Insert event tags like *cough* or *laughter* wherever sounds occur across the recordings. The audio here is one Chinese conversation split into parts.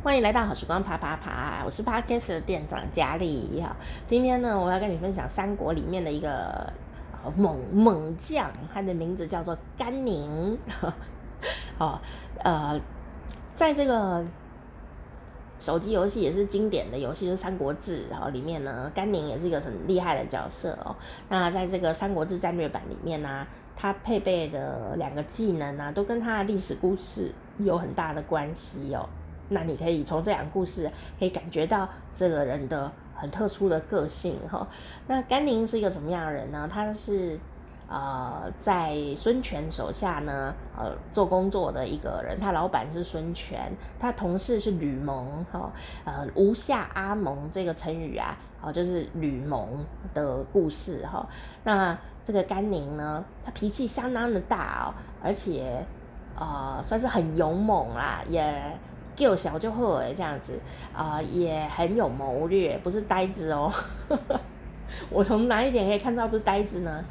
欢迎来到好时光啪啪啪，我是 Podcast 的店长佳丽哈。今天呢，我要跟你分享三国里面的一个猛猛将，他的名字叫做甘宁。*laughs* 好，呃，在这个手机游戏也是经典的游戏，就是《三国志》然后里面呢，甘宁也是一个很厉害的角色哦。那在这个《三国志战略版》里面呢，他配备的两个技能呢，都跟他的历史故事有很大的关系哦。那你可以从这两个故事可以感觉到这个人的很特殊的个性哈。那甘宁是一个怎么样的人呢？他是呃在孙权手下呢呃做工作的一个人，他老板是孙权，他同事是吕蒙哈。呃，吴下阿蒙这个成语啊，哦就是吕蒙的故事哈。那这个甘宁呢，他脾气相当的大哦，而且呃算是很勇猛啦，也。够小就好哎，这样子啊、也很有谋略，不是呆子哦。*laughs* 我从哪一点可以看到不是呆子呢？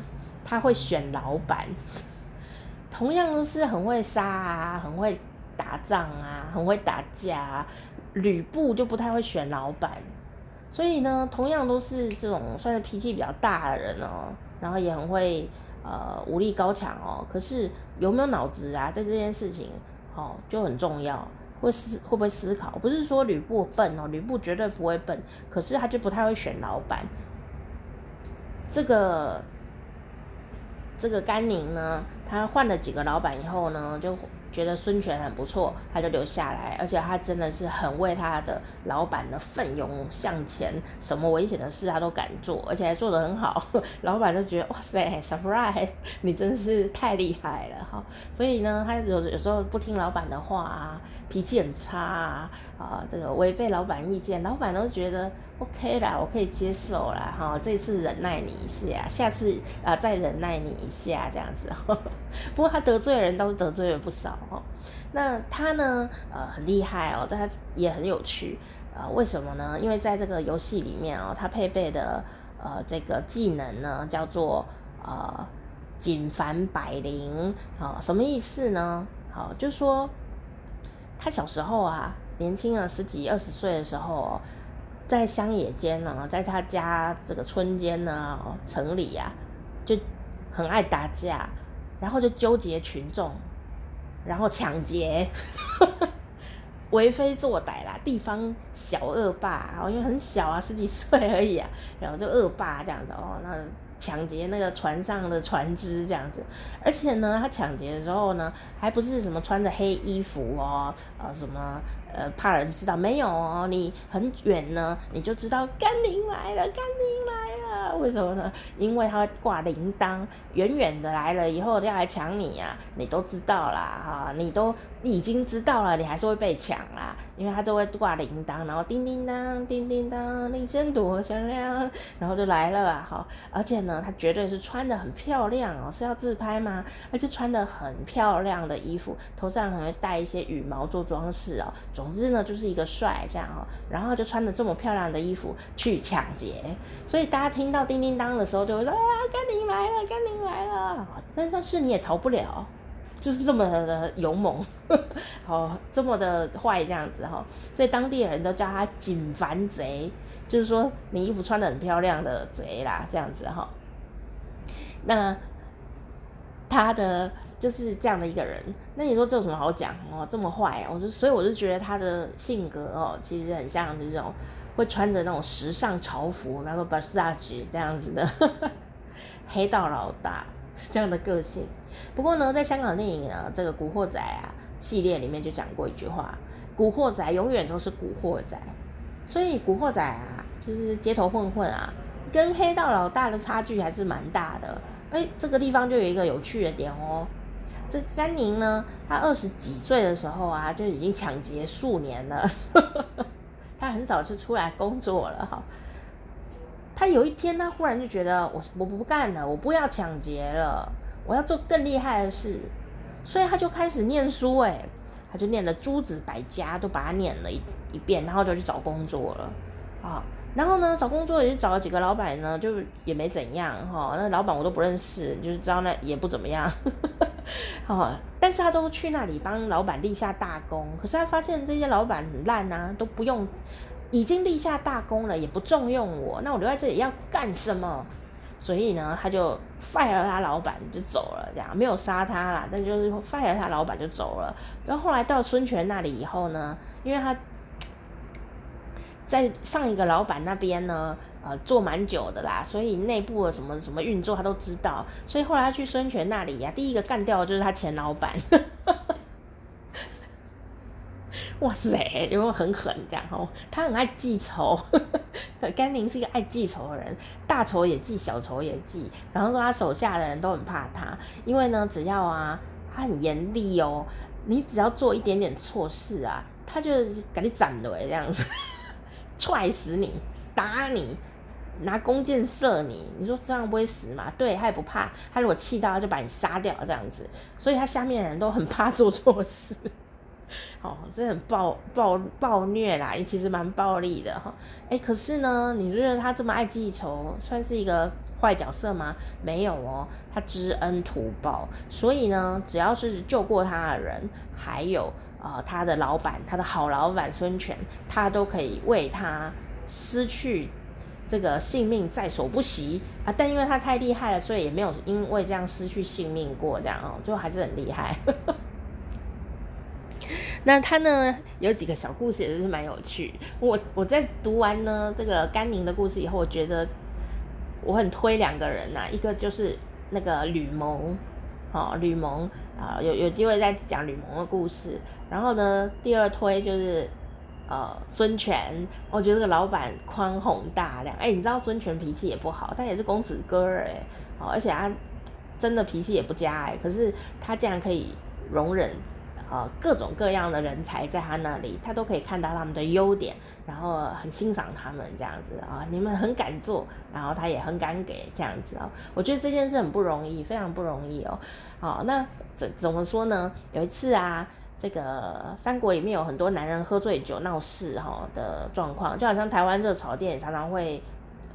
他会选老板，同样都是很会杀啊，很会打仗啊，很会打架啊。吕布就不太会选老板，所以呢，同样都是这种算是脾气比较大的人哦，然后也很会呃武力高强哦。可是有没有脑子啊，在这件事情哦就很重要。会思会不会思考？不是说吕布笨哦，吕布绝对不会笨，可是他就不太会选老板。这个这个甘宁呢，他换了几个老板以后呢，就。觉得孙权很不错，他就留下来，而且他真的是很为他的老板的奋勇向前，什么危险的事他都敢做，而且还做得很好，*laughs* 老板就觉得哇塞，surprise，你真是太厉害了哈。所以呢，他有有时候不听老板的话啊，脾气很差啊，啊，这个违背老板意见，老板都觉得。OK 啦，我可以接受啦，哈，这次忍耐你一下，下次啊再忍耐你一下，这样子。*laughs* 不过他得罪的人倒是得罪了不少哦。那他呢，呃，很厉害哦，但他也很有趣啊。为什么呢？因为在这个游戏里面哦，他配备的呃这个技能呢，叫做呃锦凡百灵，啊，什么意思呢？好，就说他小时候啊，年轻啊，十几二十岁的时候。在乡野间呢，在他家这个村间呢，城里呀、啊，就很爱打架，然后就纠结群众，然后抢劫，*laughs* 为非作歹啦，地方小恶霸，因为很小啊，十几岁而已啊，然后就恶霸这样子哦，那。抢劫那个船上的船只这样子，而且呢，他抢劫的时候呢，还不是什么穿着黑衣服哦，啊什么呃怕人知道没有哦，你很远呢，你就知道甘宁来了，甘宁来了，为什么呢？因为他会挂铃铛，远远的来了以后要来抢你啊，你都知道啦哈，你都已经知道了，你还是会被抢啦，因为他都会挂铃铛，然后叮叮当，叮叮当，铃声多响亮，然后就来了吧，好，而且。呢，他绝对是穿得很漂亮哦，是要自拍吗？而且穿得很漂亮的衣服，头上可能会戴一些羽毛做装饰哦。总之呢，就是一个帅这样哦。然后就穿着这么漂亮的衣服去抢劫，所以大家听到叮叮当的时候，就会说啊，甘宁来了，甘宁来了。但但是你也逃不了，就是这么的勇猛，*laughs* 好，这么的坏这样子哈。所以当地人都叫他锦凡贼，就是说你衣服穿的很漂亮的贼啦，这样子哈。那他的就是这样的一个人，那你说这有什么好讲哦？这么坏，我就所以我就觉得他的性格哦，其实很像这种会穿着那种时尚潮服，然后 Versace 这样子的 *laughs* 黑道老大这样的个性。不过呢，在香港电影呢，这个《古惑仔》啊系列里面就讲过一句话：古惑仔永远都是古惑仔。所以古惑仔啊，就是街头混混啊，跟黑道老大的差距还是蛮大的。哎，这个地方就有一个有趣的点哦。这甘宁呢，他二十几岁的时候啊，就已经抢劫数年了。*laughs* 他很早就出来工作了哈。他有一天，他忽然就觉得我我不干了，我不要抢劫了，我要做更厉害的事。所以他就开始念书，哎，他就念了诸子百家，都把它念了一一遍，然后就去找工作了啊。然后呢，找工作也是找了几个老板呢，就也没怎样哈。那老板我都不认识，就是知道那也不怎么样。哦，*laughs* 但是他都去那里帮老板立下大功，可是他发现这些老板很烂啊，都不用，已经立下大功了，也不重用我，那我留在这里要干什么？所以呢，他就 fire 他老板就走了，这样没有杀他啦，但就是 fire 他老板就走了。然后后来到孙权那里以后呢，因为他在上一个老板那边呢，呃，做蛮久的啦，所以内部的什么什么运作他都知道。所以后来他去孙权那里呀、第一个干掉的就是他前老板。*laughs* 哇塞，有没有很狠这样哦？他很爱记仇，*laughs* 甘宁是一个爱记仇的人，大仇也记，小仇也记。然后说他手下的人都很怕他，因为呢，只要啊，他很严厉哦，你只要做一点点错事啊，他就给你斩了这样子，*laughs* 踹死你，打你，拿弓箭射你。你说这样不会死吗？对，他也不怕，他如果气到，他就把你杀掉这样子。所以他下面的人都很怕做错事。*laughs* 哦，这很暴暴暴虐啦，也其实蛮暴力的哈。哎，可是呢，你觉得他这么爱记仇，算是一个坏角色吗？没有哦，他知恩图报，所以呢，只要是救过他的人，还有呃他的老板，他的好老板孙权，他都可以为他失去这个性命在所不惜啊。但因为他太厉害了，所以也没有因为这样失去性命过，这样哦，最后还是很厉害。那他呢，有几个小故事也是蛮有趣。我我在读完呢这个甘宁的故事以后，我觉得我很推两个人呐、啊，一个就是那个吕蒙，哦，吕蒙啊，有有机会再讲吕蒙的故事。然后呢，第二推就是呃孙权，我觉得这个老板宽宏大量。哎，你知道孙权脾气也不好，他也是公子哥儿哎，哦，而且他真的脾气也不佳哎，可是他竟然可以容忍。呃，各种各样的人才在他那里，他都可以看到他们的优点，然后很欣赏他们这样子啊、你们很敢做，然后他也很敢给这样子哦。我觉得这件事很不容易，非常不容易哦。好、那怎怎么说呢？有一次啊，这个三国里面有很多男人喝醉酒闹事哈、的状况，就好像台湾热炒店常常会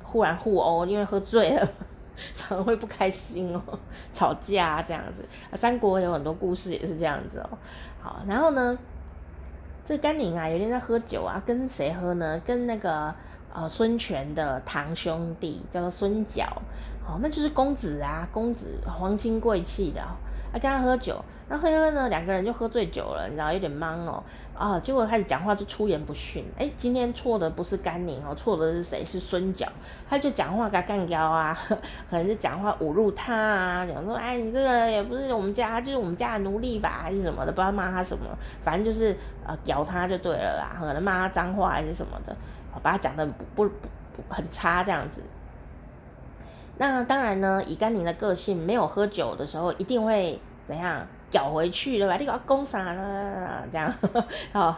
忽然互殴，因为喝醉了。*laughs* 常常会不开心哦，*laughs* 吵架啊这样子。三国有很多故事也是这样子哦。好，然后呢，这甘宁啊，有一天在喝酒啊，跟谁喝呢？跟那个呃孙权的堂兄弟叫做孙角，好，那就是公子啊，公子皇亲贵戚的。他跟他喝酒，那喝喝呢，两个人就喝醉酒了，你知道有点懵哦，啊，结果开始讲话就出言不逊，哎，今天错的不是甘宁哦，错的是谁？是孙角，他就讲话给他干掉啊，*laughs* 可能就讲话侮辱他啊，讲说，哎，你这个也不是我们家，就是我们家的奴隶吧，还是什么的，不知道骂他什么，反正就是呃，屌他就对了啦，可能骂他脏话还是什么的，把他讲的不不，不很差这样子。那当然呢，以甘宁的个性，没有喝酒的时候一定会怎样搅回去对吧？你搞公啥啦？这样，*laughs* 哦，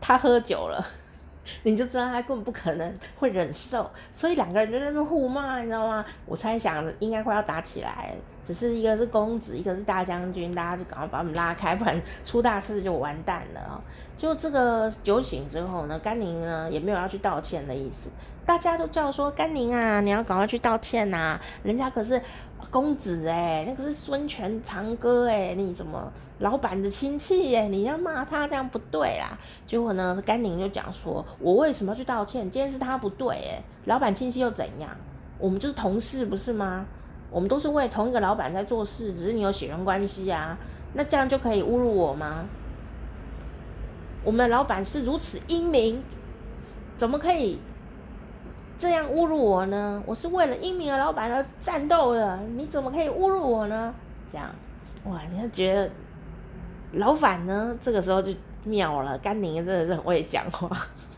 他喝酒了，*laughs* 你就知道他根本不可能会忍受，所以两个人就在那边互骂，你知道吗？我猜想应该快要打起来，只是一个是公子，一个是大将军，大家就赶快把我们拉开，不然出大事就完蛋了哦。就这个酒醒之后呢，甘宁呢也没有要去道歉的意思。大家都叫说甘宁啊，你要赶快去道歉呐、啊！人家可是公子哎、那个是孙权堂哥哎、你怎么老板的亲戚哎、你要骂他这样不对啦！结果呢，甘宁就讲说：“我为什么要去道歉？今天是他不对哎、老板亲戚又怎样？我们就是同事不是吗？我们都是为同一个老板在做事，只是你有血缘关系啊，那这样就可以侮辱我吗？我们的老板是如此英明，怎么可以？”这样侮辱我呢？我是为了英明的老板而战斗的，你怎么可以侮辱我呢？这样，哇，人家觉得老板呢，这个时候就妙了。甘宁真的是很会讲话，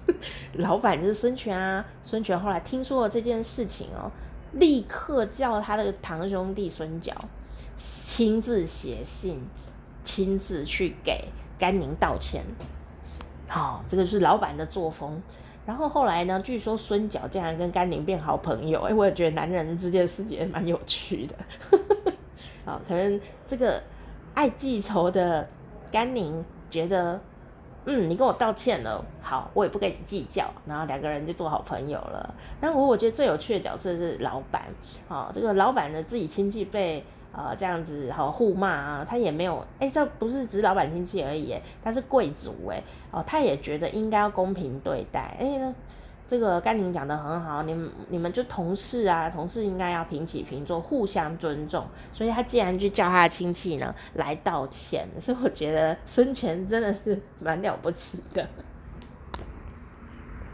*laughs* 老板就是孙权啊。孙权后来听说了这件事情哦，立刻叫他的堂兄弟孙角亲自写信，亲自去给甘宁道歉。好，这个是老板的作风。然后后来呢？据说孙角竟然跟甘宁变好朋友，哎，我也觉得男人之间的世界蛮有趣的。*laughs* 啊，可能这个爱记仇的甘宁觉得，嗯，你跟我道歉了，好，我也不跟你计较，然后两个人就做好朋友了。但我我觉得最有趣的角色是老板，啊，这个老板的自己亲戚被呃这样子好互骂啊，他也没有，哎、欸，这不是只是老板亲戚而已，他是贵族，哎，哦，他也觉得应该要公平对待，哎、欸。这个甘宁讲得很好，你们你们就同事啊，同事应该要平起平坐，互相尊重。所以他既然就叫他的亲戚呢来道歉，所以我觉得孙权真的是蛮了不起的。